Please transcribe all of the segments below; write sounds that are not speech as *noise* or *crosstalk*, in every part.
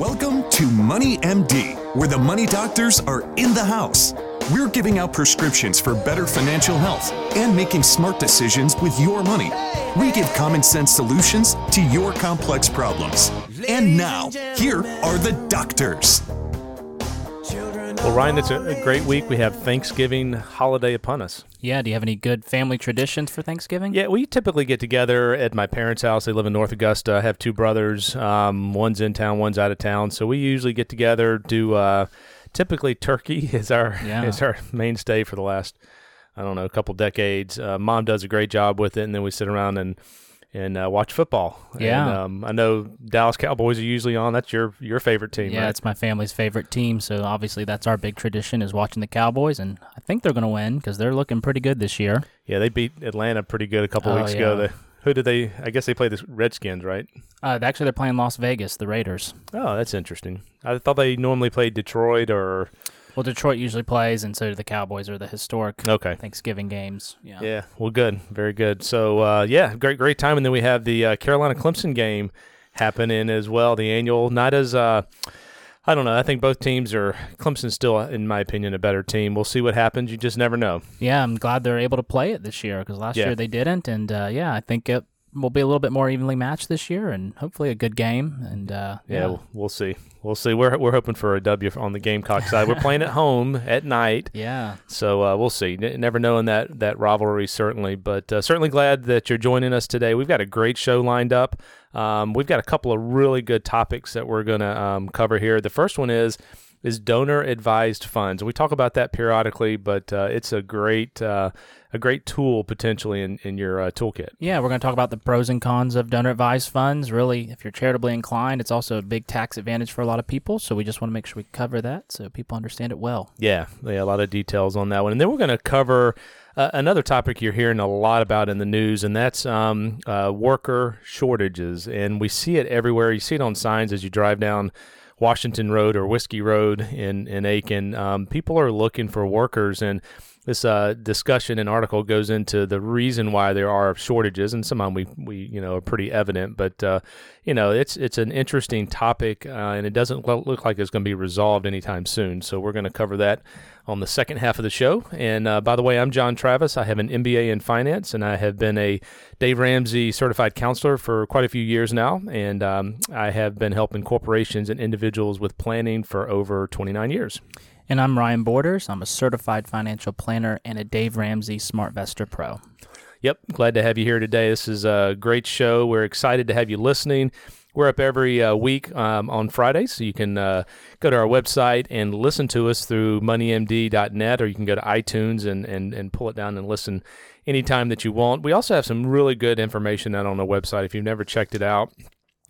Welcome to Money MD, where the money doctors are in the house. We're giving out prescriptions for better financial health and making smart decisions with your money. We give common sense solutions to your complex problems. And now, here are the doctors. Well, Ryan, it's a, a great week. We have Thanksgiving holiday upon us. Yeah, do you have any good family traditions for Thanksgiving? Yeah, we typically get together at my parents' house. They live in North Augusta. I have two brothers. Um, one's in town, one's out of town. So we usually get together, do uh, typically turkey *laughs* is our Yeah. is our mainstay for the last I don't know a couple decades. Uh, Mom does a great job with it, and then we sit around and and uh, watch football. Yeah. And, um, I know Dallas Cowboys are usually on. That's your your favorite team, Yeah, right? it's my family's favorite team, so obviously that's our big tradition is watching the Cowboys, and I think they're going to win because they're looking pretty good this year. Yeah, they beat Atlanta pretty good a couple Oh, weeks ago. They, who did they? I guess they played the Redskins, right? Uh, actually, they're playing Las Vegas, the Raiders. Oh, that's interesting. I thought they normally played Detroit or Well, Detroit usually plays, and so do the Cowboys, are the historic okay. Thanksgiving games. Yeah. Yeah, well, good, very good. So, uh, yeah, great, great time, and then we have the uh, Carolina Clemson game happening as well. The annual, not as uh, I don't know. I think both teams are Clemson's still, in my opinion, a better team. We'll see what happens. You just never know. Yeah, I'm glad they're able to play it this year because last Yeah. year they didn't, and uh, yeah, I think it will be a little bit more evenly matched this year, and hopefully a good game. And uh, Yeah, yeah, we'll, we'll see. We'll see. We're we're hoping for a W on the Gamecock side. We're playing at *laughs* home at night. yeah, So uh, we'll see. N- never knowing that that rivalry certainly, but uh, certainly glad that you're joining us today. We've got a great show lined up. Um, we've got a couple of really good topics that we're going to um, cover here. The first one is is donor advised funds. We talk about that periodically, but uh, it's a great uh, a great tool potentially in in your uh, toolkit. Yeah, we're going to talk about the pros and cons of donor advised funds. Really, if you're charitably inclined, it's also a big tax advantage for a lot of people. So we just want to make sure we cover that so people understand it well. Yeah, yeah, a lot of details on that one, and then we're going to cover uh, another topic you're hearing a lot about in the news, and that's um, uh, worker shortages, and we see it everywhere. You see it on signs as you drive down Washington Road or Whiskey Road in in Aiken. Um, people are looking for workers, and this uh, discussion and article goes into the reason why there are shortages, and some of them we, we you know are pretty evident. But uh, you know it's it's an interesting topic, uh, and it doesn't look like it's going to be resolved anytime soon. So we're going to cover that on the second half of the show. And uh, by the way, I'm John Travis. I have an MBA in finance, and I have been a Dave Ramsey certified counselor for quite a few years now. And um, I have been helping corporations and individuals with planning for over 29 years. And I'm Ryan Borders. I'm a certified financial planner and a Dave Ramsey SmartVestor Pro. Yep, glad to have you here today. This is a great show. We're excited to have you listening. We're up every uh, week um, on Fridays, so you can uh, go to our website and listen to us through moneymd.net, or you can go to iTunes and, and, and pull it down and listen anytime that you want. We also have some really good information out on the website if you've never checked it out.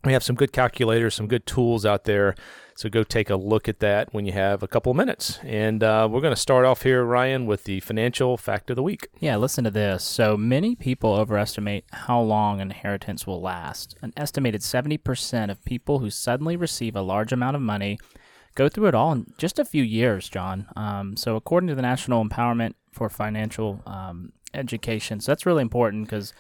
We have some good calculators, some good tools out there. So go take a look at that when you have a couple of minutes. And uh, we're going to start off here, Ryan, with the financial fact of the week. Yeah, listen to this. So many people overestimate how long inheritance will last. An estimated 70% of people who suddenly receive a large amount of money go through it all in just a few years, John. Um, so, according to the National Empowerment for Financial um, Education, so that's really important because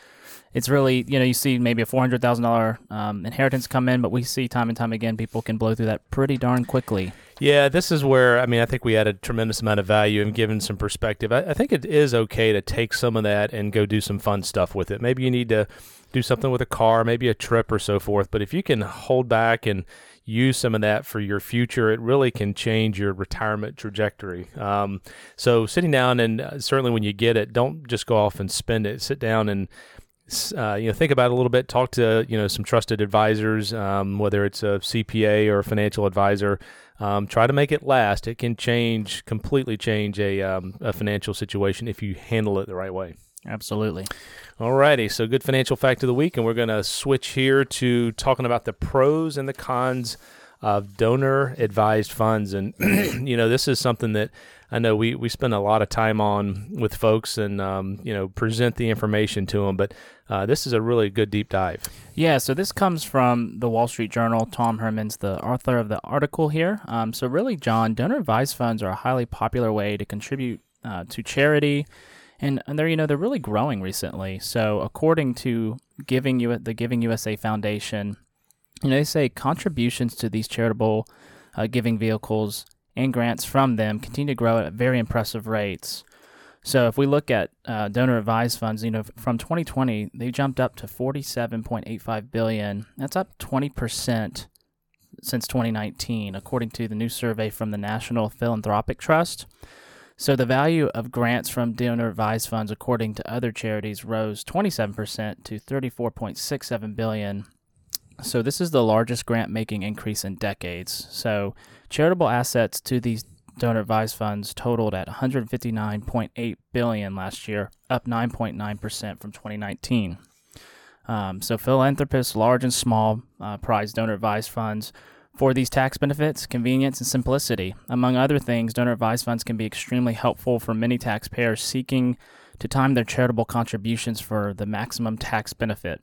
it's really, you know, you see maybe a $400,000 um, inheritance come in, but we see time and time again people can blow through that pretty darn quickly. Yeah, this is where I mean I think we added a tremendous amount of value and given some perspective. I, I think it is okay to take some of that and go do some fun stuff with it. Maybe you need to do something with a car, maybe a trip or so forth. But if you can hold back and use some of that for your future, it really can change your retirement trajectory. Um, so sitting down and uh, certainly when you get it, don't just go off and spend it. Sit down and uh, you know think about it a little bit. Talk to you know some trusted advisors, um, whether it's a CPA or a financial advisor. Um, try to make it last. It can change completely change a um, a financial situation if you handle it the right way. Absolutely. Alrighty, so good financial fact of the week, and we're going to switch here to talking about the pros and the cons of donor advised funds. And, *clears throat* you know, this is something that I know we, we spend a lot of time on with folks and, um, you know, present the information to them. But uh, this is a really good deep dive. Yeah, so this comes from the Wall Street Journal. Tom Herman's the author of the article here. Um, so, really, John, donor advised funds are a highly popular way to contribute uh, to charity. And, and they're you know they're really growing recently. So according to Giving U- the Giving USA Foundation, You know, they say contributions to these charitable uh, giving vehicles and grants from them continue to grow at very impressive rates. So if we look at uh, donor advised funds, you know, from 2020, they jumped up to 47.85 billion. That's up 20% since 2019, according to the new survey from the National Philanthropic Trust. So the value of grants from donor advised funds, according to other charities, rose 27% to 34.67 billion. So this is the largest grant making increase in decades. So charitable assets to these donor advised funds totaled at 159.8 billion last year, up 9.9% from 2019. Um, so philanthropists, large and small, uh, prize donor advised funds for these tax benefits, convenience, and simplicity. Among other things, donor advised funds can be extremely helpful for many taxpayers seeking to time their charitable contributions for the maximum tax benefit.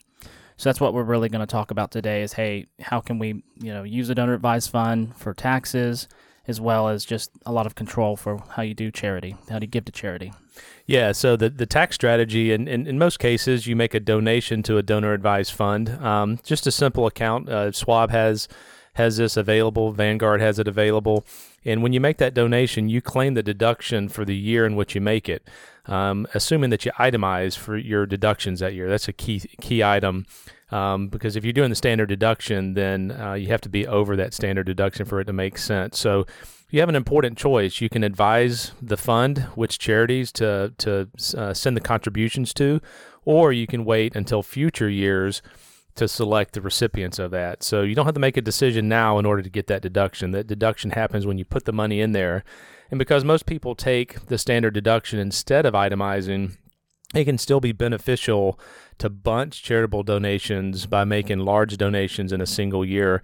So that's what we're really going to talk about today is hey, how can we, you know, use a donor advised fund for taxes as well as just a lot of control for how you do charity, how do you give to charity. Yeah, so the, the tax strategy, in, in, in most cases, you make a donation to a donor advised fund. Um, just a simple account. Uh, Schwab has has this available, Vanguard has it available. And when you make that donation, you claim the deduction for the year in which you make it, um, assuming that you itemize for your deductions that year. That's a key key item. Um, because if you're doing the standard deduction, then uh, you have to be over that standard deduction for it to make sense. So you have an important choice. You can advise the fund which charities to to uh, send the contributions to, or you can wait until future years to select the recipients of that. So you don't have to make a decision now in order to get that deduction. That deduction happens when you put the money in there. And because most people take the standard deduction instead of itemizing, it can still be beneficial to bunch charitable donations by making large donations in a single year.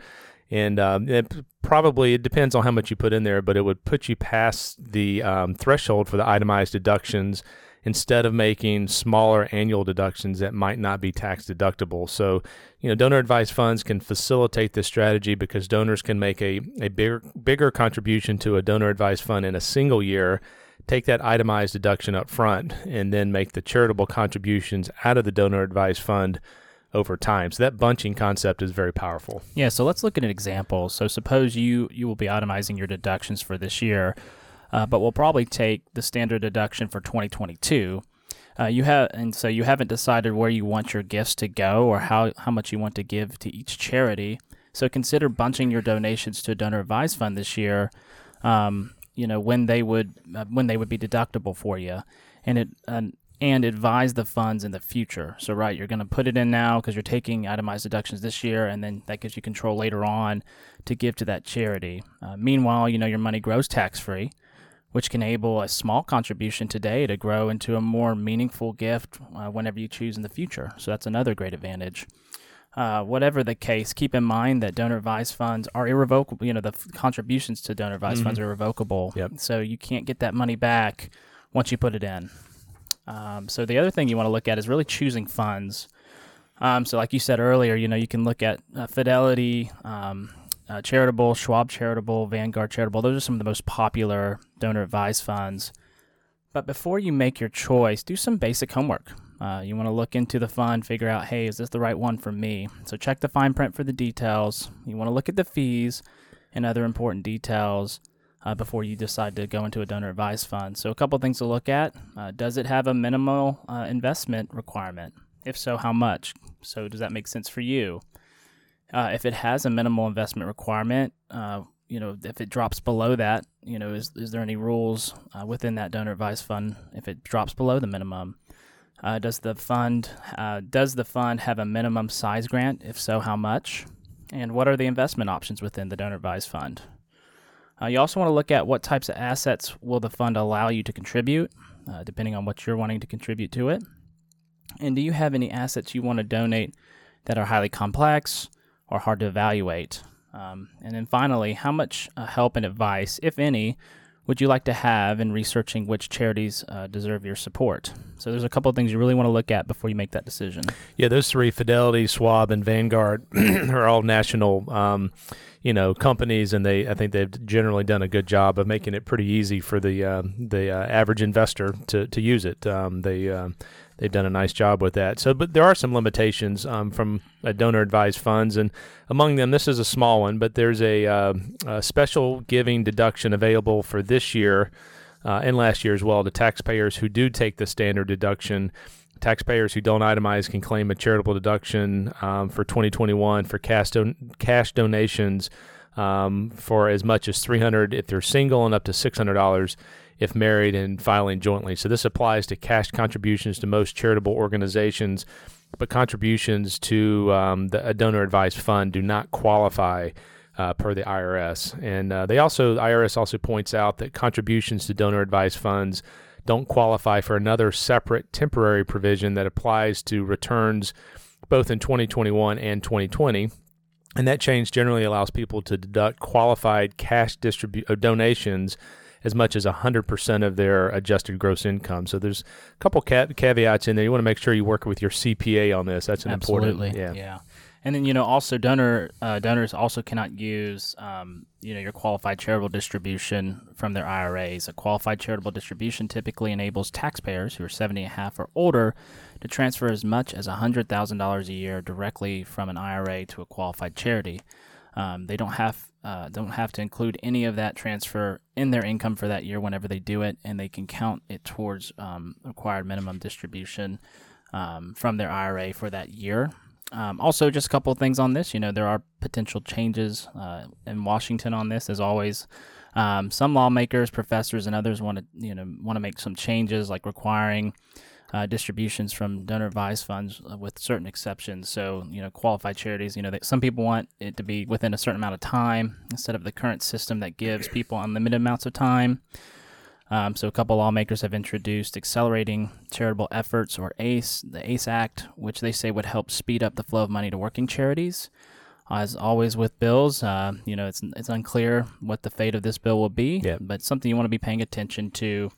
And um, it probably it depends on how much you put in there, but it would put you past the um, threshold for the itemized deductions instead of making smaller annual deductions that might not be tax deductible. So, you know, donor advised funds can facilitate this strategy because donors can make a, a bigger bigger contribution to a donor advised fund in a single year take that itemized deduction up front and then make the charitable contributions out of the donor advised fund over time. So that bunching concept is very powerful. Yeah, so let's look at an example. So suppose you you will be itemizing your deductions for this year, uh, but we'll probably take the standard deduction for 2022. Uh, you have and so you haven't decided where you want your gifts to go or how how much you want to give to each charity. So consider bunching your donations to a donor advised fund this year. Um, you know when they would uh, when they would be deductible for you, and it and advise the funds in the future. So right, you're going to put it in now because you're taking itemized deductions this year, and then that gives you control later on to give to that charity. Uh, meanwhile, you know your money grows tax free, which can enable a small contribution today to grow into a more meaningful gift uh, whenever you choose in the future. So that's another great advantage. Uh, whatever the case, keep in mind that donor advised funds are irrevocable. You know, the f- contributions to donor advised mm-hmm. funds are irrevocable. Yep. So you can't get that money back once you put it in. Um, so the other thing you want to look at is really choosing funds. Um, so, like you said earlier, you know, you can look at uh, Fidelity, um, uh, Charitable, Schwab Charitable, Vanguard Charitable. Those are some of the most popular donor advised funds. But before you make your choice, do some basic homework. Uh, you want to look into the fund, figure out, hey, is this the right one for me? So check the fine print for the details. You want to look at the fees and other important details uh, before you decide to go into a donor advised fund. So a couple things to look at: uh, does it have a minimal uh, investment requirement? If so, how much? So does that make sense for you? Uh, if it has a minimal investment requirement, uh, you know, if it drops below that, you know, is is there any rules within that donor advised fund if it drops below the minimum? Uh, does the fund uh, does the fund have a minimum size grant? If so, how much? And what are the investment options within the donor advised fund? Uh, you also want to look at what types of assets will the fund allow you to contribute, uh, depending on what you're wanting to contribute to it. And do you have any assets you want to donate that are highly complex or hard to evaluate? Um, and then finally, how much uh, help and advice, if any, would you like to have in researching which charities uh, deserve your support? So there's a couple of things you really want to look at before you make that decision. Yeah, those three, Fidelity, Schwab, and Vanguard, *clears throat* are all national, um, you know companies, and they I think they've generally done a good job of making it pretty easy for the uh, the uh, average investor to to use it. Um, they uh, they've done a nice job with that. So, but there are some limitations um, from donor advised funds, and among them, this is a small one, but there's a, uh, a special giving deduction available for this year uh, and last year as well to taxpayers who do take the standard deduction. Taxpayers who don't itemize can claim a charitable deduction um, for 2021 for cash, don- cash donations um, for as much as 300 if they're single and up to $600 if married and filing jointly. So this applies to cash contributions to most charitable organizations, but contributions to um, the, a donor advised fund do not qualify. Uh, per the IRS, and uh, they also the IRS also points out that contributions to donor advised funds don't qualify for another separate temporary provision that applies to returns both in 2021 and 2020. And that change generally allows people to deduct qualified cash distribu- uh, donations as much as 100% of their adjusted gross income. So there's a couple caveats in there. You want to make sure you work with your CPA on this. That's an Absolutely. important. Yeah. Yeah. And then you know also donor uh, donors also cannot use um, you know your qualified charitable distribution from their IRAs. A qualified charitable distribution typically enables taxpayers who are 70 and a half or older to transfer as much as $100,000 a year directly from an IRA to a qualified charity. Um, they don't have uh, don't have to include any of that transfer in their income for that year whenever they do it, and they can count it towards um, required minimum distribution um, from their IRA for that year. Um, also, just a couple of things on this. You know, there are potential changes uh, in Washington on this, as always. Um, some lawmakers, professors, and others want to, you know, want to make some changes, like requiring uh, distributions from donor advised funds uh, with certain exceptions. So, you know, qualified charities, you know, some people want it to be within a certain amount of time instead of the current system that gives people unlimited amounts of time. Um, so, a couple lawmakers have introduced accelerating charitable efforts, or ACE, the ACE Act, which they say would help speed up the flow of money to working charities. As always with bills, uh, you know, it's it's unclear what the fate of this bill will be, yep. but something you want to be paying attention to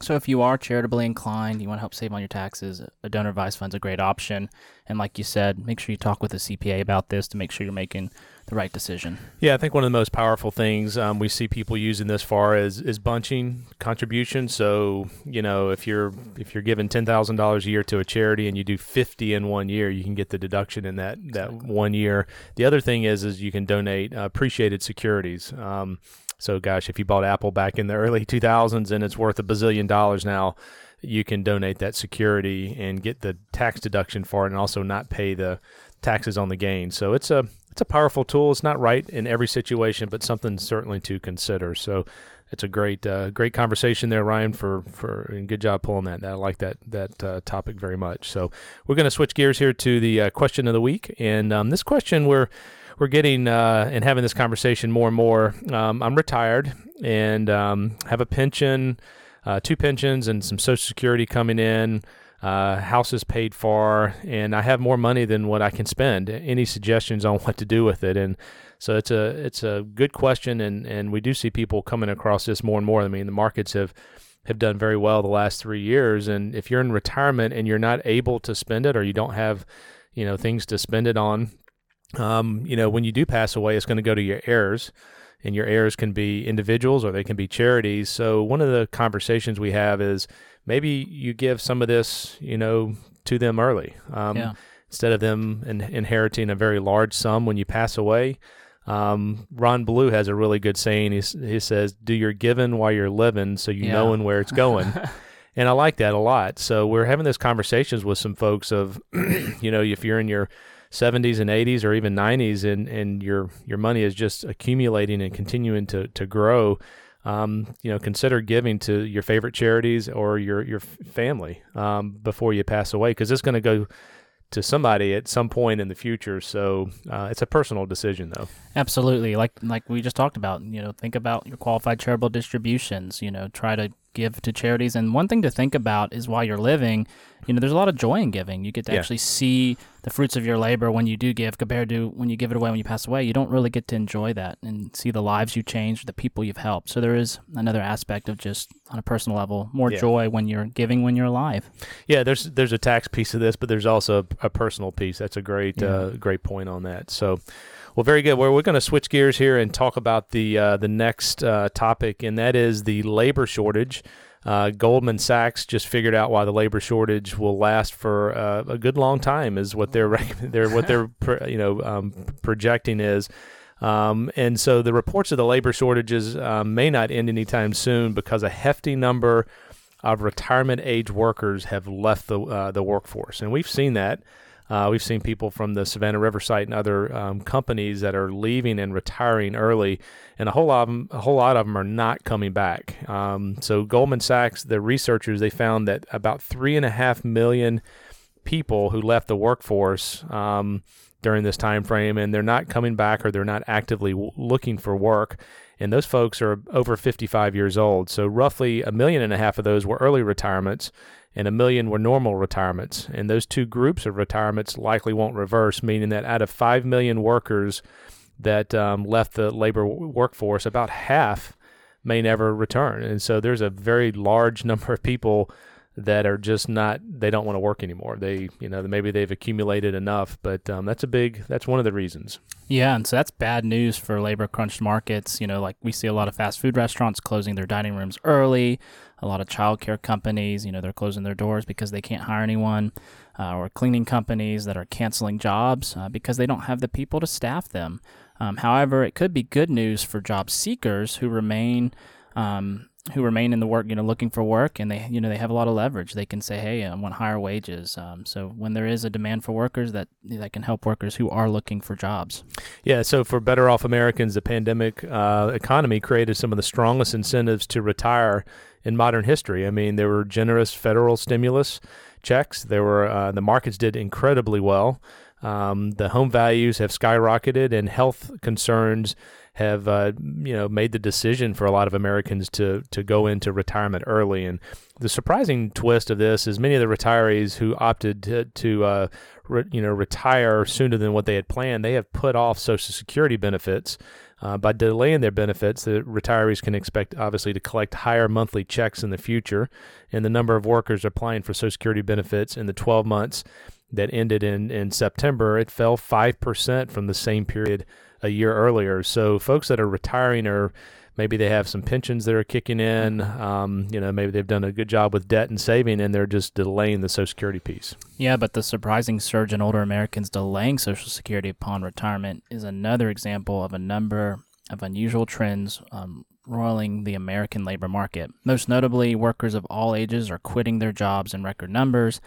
so if you are charitably inclined, you want to help save on your taxes, a donor advised fund's a great option. And like you said, make sure you talk with a CPA about this to make sure you're making the right decision. Yeah, I think one of the most powerful things um, we see people using this far is is bunching contributions. So you know, if you're if you're giving ten thousand dollars a year to a charity and you do fifty in one year, you can get the deduction in that that one year. The other thing is is you can donate uh, appreciated securities. Um, so, gosh, if you bought Apple back in the early 2000s and it's worth a bazillion dollars now, you can donate that security and get the tax deduction for it, and also not pay the taxes on the gain. So it's a it's a powerful tool. It's not right in every situation, but something certainly to consider. So it's a great uh, great conversation there, Ryan. For for and good job pulling that. I like that that uh, topic very much. So we're going to switch gears here to the uh, question of the week, and um, this question we're we're getting uh, and having this conversation more and more. Um, I'm retired and um, have a pension, uh, two pensions, and some Social Security coming in. Uh, house is paid for, and I have more money than what I can spend. Any suggestions on what to do with it? And so it's a it's a good question, and and we do see people coming across this more and more. I mean, the markets have have done very well the last three years, and if you're in retirement and you're not able to spend it, or you don't have you know things to spend it on um, you know, when you do pass away, it's going to go to your heirs, and your heirs can be individuals or they can be charities. So one of the conversations we have is maybe you give some of this, you know, to them early. Um, yeah. Instead of them in, inheriting a very large sum when you pass away. Um, Ron Blue has a really good saying. He, he says, "Do your giving while you're living, so you yeah. knowing where it's going." *laughs* and I like that a lot. So we're having those conversations with some folks of, *clears throat* you know, if you're in your 70s and 80s or even 90s and, and your your money is just accumulating and continuing to, to grow. Um, you know consider giving to your favorite charities or your your family um, before you pass away because it's going to go to somebody at some point in the future. So uh, it's a personal decision though. Absolutely. Like like we just talked about you know think about your qualified charitable distributions you know try to give to charities. And one thing to think about is while you're living, you know, there's a lot of joy in giving. You get to yeah. actually see the fruits of your labor when you do give compared to when you give it away when you pass away. You don't really get to enjoy that and see the lives you changed, the people you've helped. So there is another aspect of just on a personal level, more yeah. joy when you're giving when you're alive. Yeah, there's there's a tax piece of this, but there's also a, a personal piece. That's a great yeah. uh, great point on that. So Well, very good. Well, we're going to switch gears here and talk about the uh, the next uh, topic, and that is the labor shortage. Uh, Goldman Sachs just figured out why the labor shortage will last for uh, a good long time. Is what they're *laughs* they're what they're you know um, projecting is. Um, and so the reports of the labor shortages um, may not end anytime soon because a hefty number of retirement age workers have left the uh, the workforce, and we've seen that. Uh, we've seen people from the Savannah River site and other um, companies that are leaving and retiring early, and a whole lot of them, a whole lot of them are not coming back. Um, so Goldman Sachs, the researchers, they found that about three and a half million people who left the workforce um, during this time frame, and they're not coming back or they're not actively w- looking for work. And those folks are over 55 years old. So roughly a million and a half of those were early retirements, and a million were normal retirements. And those two groups of retirements likely won't reverse, meaning that out of 5 million workers that um, left the labor workforce, about half may never return. And so there's a very large number of people that are just not they don't want to work anymore. They you know maybe they've accumulated enough but um, that's a big that's one of the reasons. Yeah and so that's bad news for labor crunched markets. You know like we see a lot of fast food restaurants closing their dining rooms early. A lot of childcare companies you know they're closing their doors because they can't hire anyone uh, or cleaning companies that are canceling jobs uh, because they don't have the people to staff them. Um, however it could be good news for job seekers who remain um, who remain in the work, you know, looking for work, and they, you know, they have a lot of leverage. They can say, "Hey, I want higher wages." Um, so when there is a demand for workers, that that can help workers who are looking for jobs. Yeah. So for better off Americans, the pandemic uh, economy created some of the strongest incentives to retire in modern history. I mean, there were generous federal stimulus checks. There were uh, the markets did incredibly well. Um, the home values have skyrocketed, and health concerns have uh, you know made the decision for a lot of Americans to to go into retirement early. And the surprising twist of this is many of the retirees who opted to, to uh, re, you know retire sooner than what they had planned, they have put off Social Security benefits. Uh, by delaying their benefits, the retirees can expect obviously to collect higher monthly checks in the future. And the number of workers applying for Social Security benefits in the 12 months that ended in, in September, it fell 5% from the same period a year earlier. So folks that are retiring or maybe they have some pensions that are kicking in. Um, you know, maybe they've done a good job with debt and saving, and they're just delaying the Social Security piece. Yeah, but the surprising surge in older Americans delaying Social Security upon retirement is another example of a number of unusual trends um, roiling the American labor market. Most notably, workers of all ages are quitting their jobs in record numbers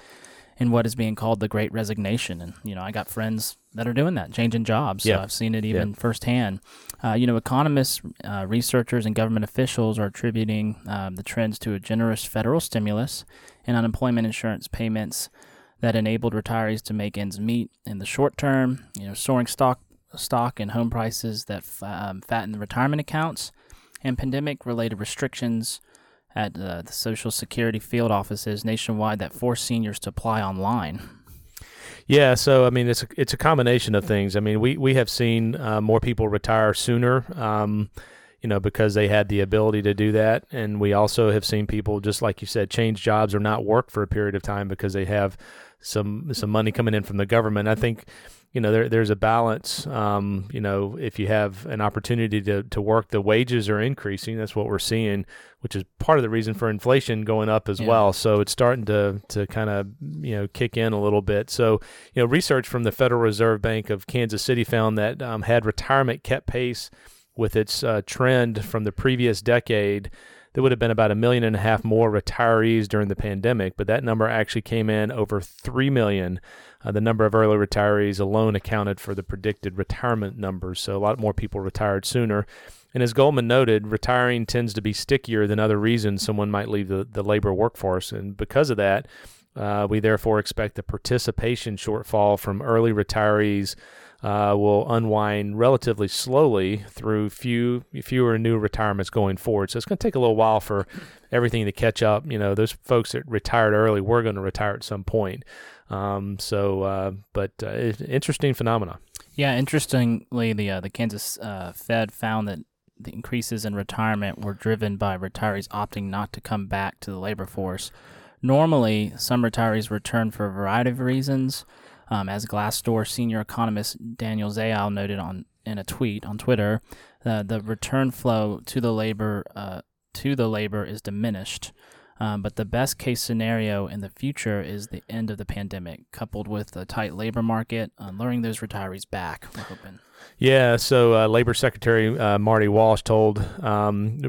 in what is being called the Great Resignation. And you know, I got friends that are doing that, changing jobs. Yeah. So I've seen it even yeah. firsthand. Uh, you know, economists, uh, researchers, and government officials are attributing um, the trends to a generous federal stimulus and unemployment insurance payments that enabled retirees to make ends meet in the short term. You know, soaring stock stock and home prices that um, fatten the retirement accounts, and pandemic-related restrictions at uh, the Social Security field offices nationwide that force seniors to apply online. Yeah, so I mean, it's a, it's a combination of things. I mean, we we have seen uh, more people retire sooner, um, you know, because they had the ability to do that, and we also have seen people, just like you said, change jobs or not work for a period of time because they have some some money coming in from the government. I think you know there there's a balance. Um, you know, if you have an opportunity to to work, the wages are increasing. That's what we're seeing, which is part of the reason for inflation going up as yeah. well. So it's starting to to kind of you know kick in a little bit. So you know, research from the Federal Reserve Bank of Kansas City found that um, had retirement kept pace with its uh, trend from the previous decade there would have been about a million and a half more retirees during the pandemic, but that number actually came in over 3 million. Uh, the number of early retirees alone accounted for the predicted retirement numbers, so a lot more people retired sooner. And as Goldman noted, retiring tends to be stickier than other reasons someone might leave the, the labor workforce. And because of that, uh, we therefore expect the participation shortfall from early retirees uh, will unwind relatively slowly through few fewer new retirements going forward. So it's going to take a little while for everything to catch up. You know, those folks that retired early, we're going to retire at some point. Um, so, uh, but uh, interesting phenomena. Yeah, interestingly, the uh, the Kansas uh, Fed found that the increases in retirement were driven by retirees opting not to come back to the labor force. Normally, some retirees return for a variety of reasons Um, as Glassdoor senior economist Daniel Zhao noted on in a tweet on Twitter, uh, the return flow to the labor uh, to the labor is diminished. Um, but the best case scenario in the future is the end of the pandemic, coupled with a tight labor market, uh, luring those retirees back. We're hoping. Yeah, so uh, Labor Secretary uh, Marty Walsh told, um,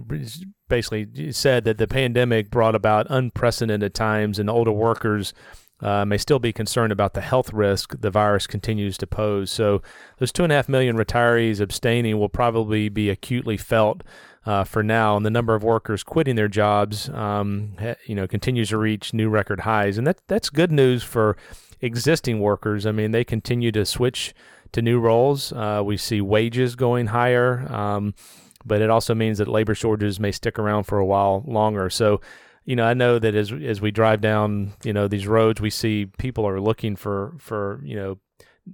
basically said that the pandemic brought about unprecedented times, and older workers uh, may still be concerned about the health risk the virus continues to pose. So, those two and a half million retirees abstaining will probably be acutely felt uh, for now, and the number of workers quitting their jobs, um, you know, continues to reach new record highs, and that that's good news for existing workers. I mean, they continue to switch to new roles. Uh, we see wages going higher, um, but it also means that labor shortages may stick around for a while longer. So, you know, I know that as as we drive down, you know, these roads, we see people are looking for for you know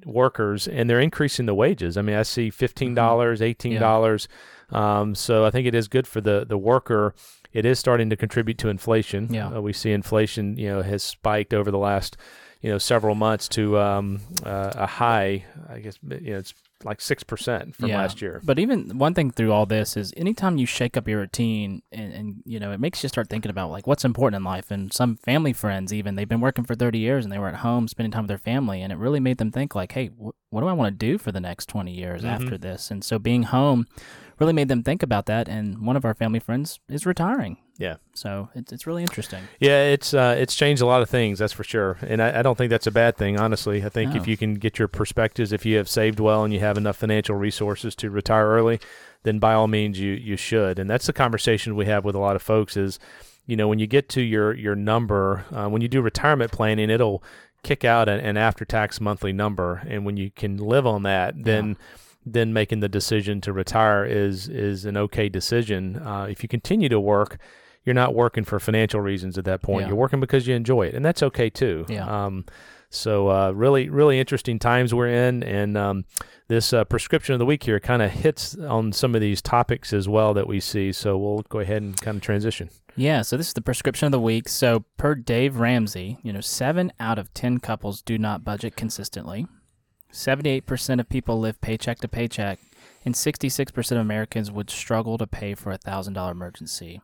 workers, and they're increasing the wages. I mean, I see fifteen dollars, eighteen dollars. Yeah um, so I think it is good for the the worker. It is starting to contribute to inflation. Yeah. Uh, we see inflation, you know, has spiked over the last, you know, several months to um, uh, a high. I guess you know it's like six percent from yeah. last year. But even one thing through all this is anytime you shake up your routine and, and you know it makes you start thinking about like what's important in life. And some family friends even they've been working for thirty years and they were at home spending time with their family, and it really made them think like, hey, wh- what do I want to do for the next twenty years mm-hmm. after this? And so being home really made them think about that. And one of our family friends is retiring. Yeah. So it's, it's really interesting. Yeah, it's uh, it's changed a lot of things, that's for sure. And I, I don't think that's a bad thing, honestly. I think no. if you can get your perspectives, if you have saved well and you have enough financial resources to retire early, then by all means you you should. And that's the conversation we have with a lot of folks is, you know, when you get to your your number, uh, when you do retirement planning, it'll kick out an, an after tax monthly number, and when you can live on that, then. Yeah then making the decision to retire is is an okay decision. Uh, if you continue to work, you're not working for financial reasons at that point. Yeah. You're working because you enjoy it, and that's okay too. Yeah. Um, so uh, really, really interesting times we're in, and um, this uh, prescription of the week here kind of hits on some of these topics as well that we see. So we'll go ahead and kind of transition. Yeah, so this is the prescription of the week. So per Dave Ramsey, you know, seven out of ten couples do not budget consistently. 78% of people live paycheck to paycheck, and 66% of Americans would struggle to pay for a $1,000 emergency.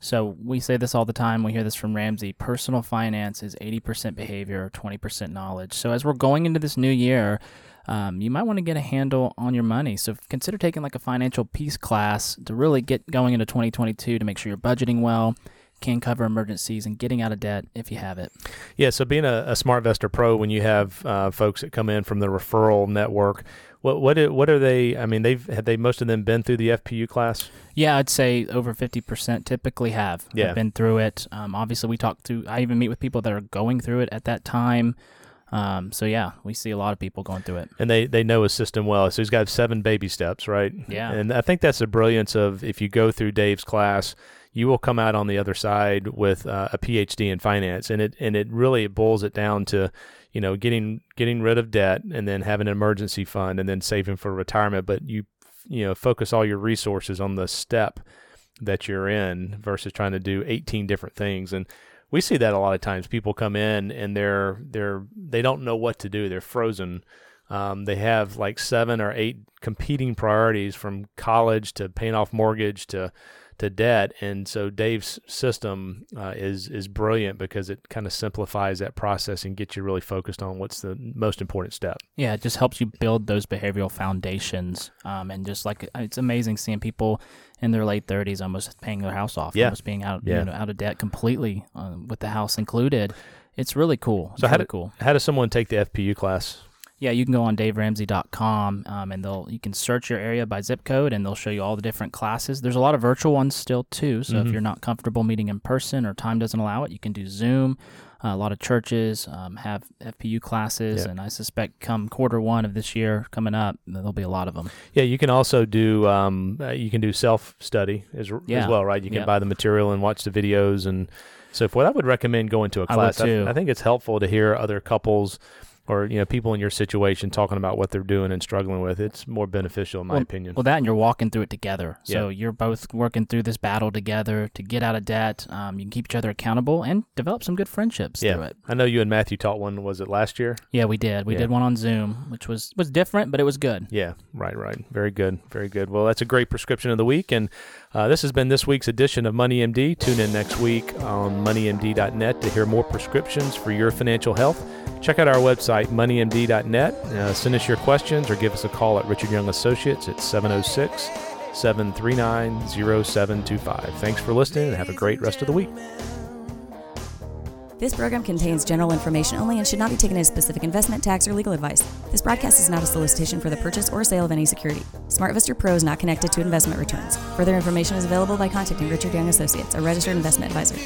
So we say this all the time. We hear this from Ramsey. Personal finance is 80% behavior, 20% knowledge. So as we're going into this new year, um, you might want to get a handle on your money. So consider taking like a financial peace class to really get going into 2022 to make sure you're budgeting well can cover emergencies and getting out of debt if you have it. Yeah, so being a, a SmartVestor Pro, when you have uh, folks that come in from the referral network, what what what are they? I mean, they've have they most of them been through the FPU class? Yeah, I'd say over fifty percent typically have. Yeah, have been through it. Um, obviously, we talk to. I even meet with people that are going through it at that time. Um, so yeah, we see a lot of people going through it, and they they know his system well. So he's got seven baby steps, right? Yeah, and I think that's the brilliance of if you go through Dave's class you will come out on the other side with uh, a PhD in finance, and it and it really boils it down to, you know, getting getting rid of debt and then having an emergency fund and then saving for retirement. But you you know focus all your resources on the step that you're in versus trying to do 18 different things. And we see that a lot of times. People come in and they're they're they don't know what to do. They're frozen. Um, they have like seven or eight competing priorities from college to paying off mortgage to to debt. And so Dave's system uh, is is brilliant because it kind of simplifies that process and gets you really focused on what's the most important step. Yeah, it just helps you build those behavioral foundations. Um, and just like it's amazing seeing people in their late 30s almost paying their house off, yeah. almost being out yeah. you know, out of debt completely uh, with the house included. It's really cool. It's so how really do, cool. How does someone take the FPU class? Yeah, you can go on daveramsey.com um, and they'll you can search your area by zip code and they'll show you all the different classes. There's a lot of virtual ones still too. So mm-hmm. if you're not comfortable meeting in person or time doesn't allow it, you can do Zoom. Uh, a lot of churches um, have FPU classes, and I suspect come quarter one of this year coming up, there'll be a lot of them. Yeah, you can also do um, uh, you can do self study as, yeah. as well, right? You can buy the material and watch the videos and so forth. I would recommend going to a class. I, I, I think it's helpful to hear other couples or you know people in your situation talking about what they're doing and struggling with. It's more beneficial, in my well, opinion. Well, that and you're walking through it together. So Yeah. you're both working through this battle together to get out of debt. Um, you can keep each other accountable and develop some good friendships through yeah, it. I know you and Matthew taught one. Was it last year? Yeah, we did. We Yeah. did one on Zoom, which was was different, but it was good. Yeah, right, right. Very good, very good. Well, that's a great prescription of the week, and uh, this has been this week's edition of Money MD. Tune in next week on MoneyMD.net to hear more prescriptions for your financial health. Check out our website, MoneyMD.net. Uh, send us your questions or give us a call at Richard Young Associates at 706 739 0725. Thanks for listening and have a great rest of the week. This program contains general information only and should not be taken as specific investment, tax, or legal advice. This broadcast is not a solicitation for the purchase or sale of any security. SmartVestor Pro is not connected to investment returns. Further information is available by contacting Richard Young Associates, a registered investment advisor.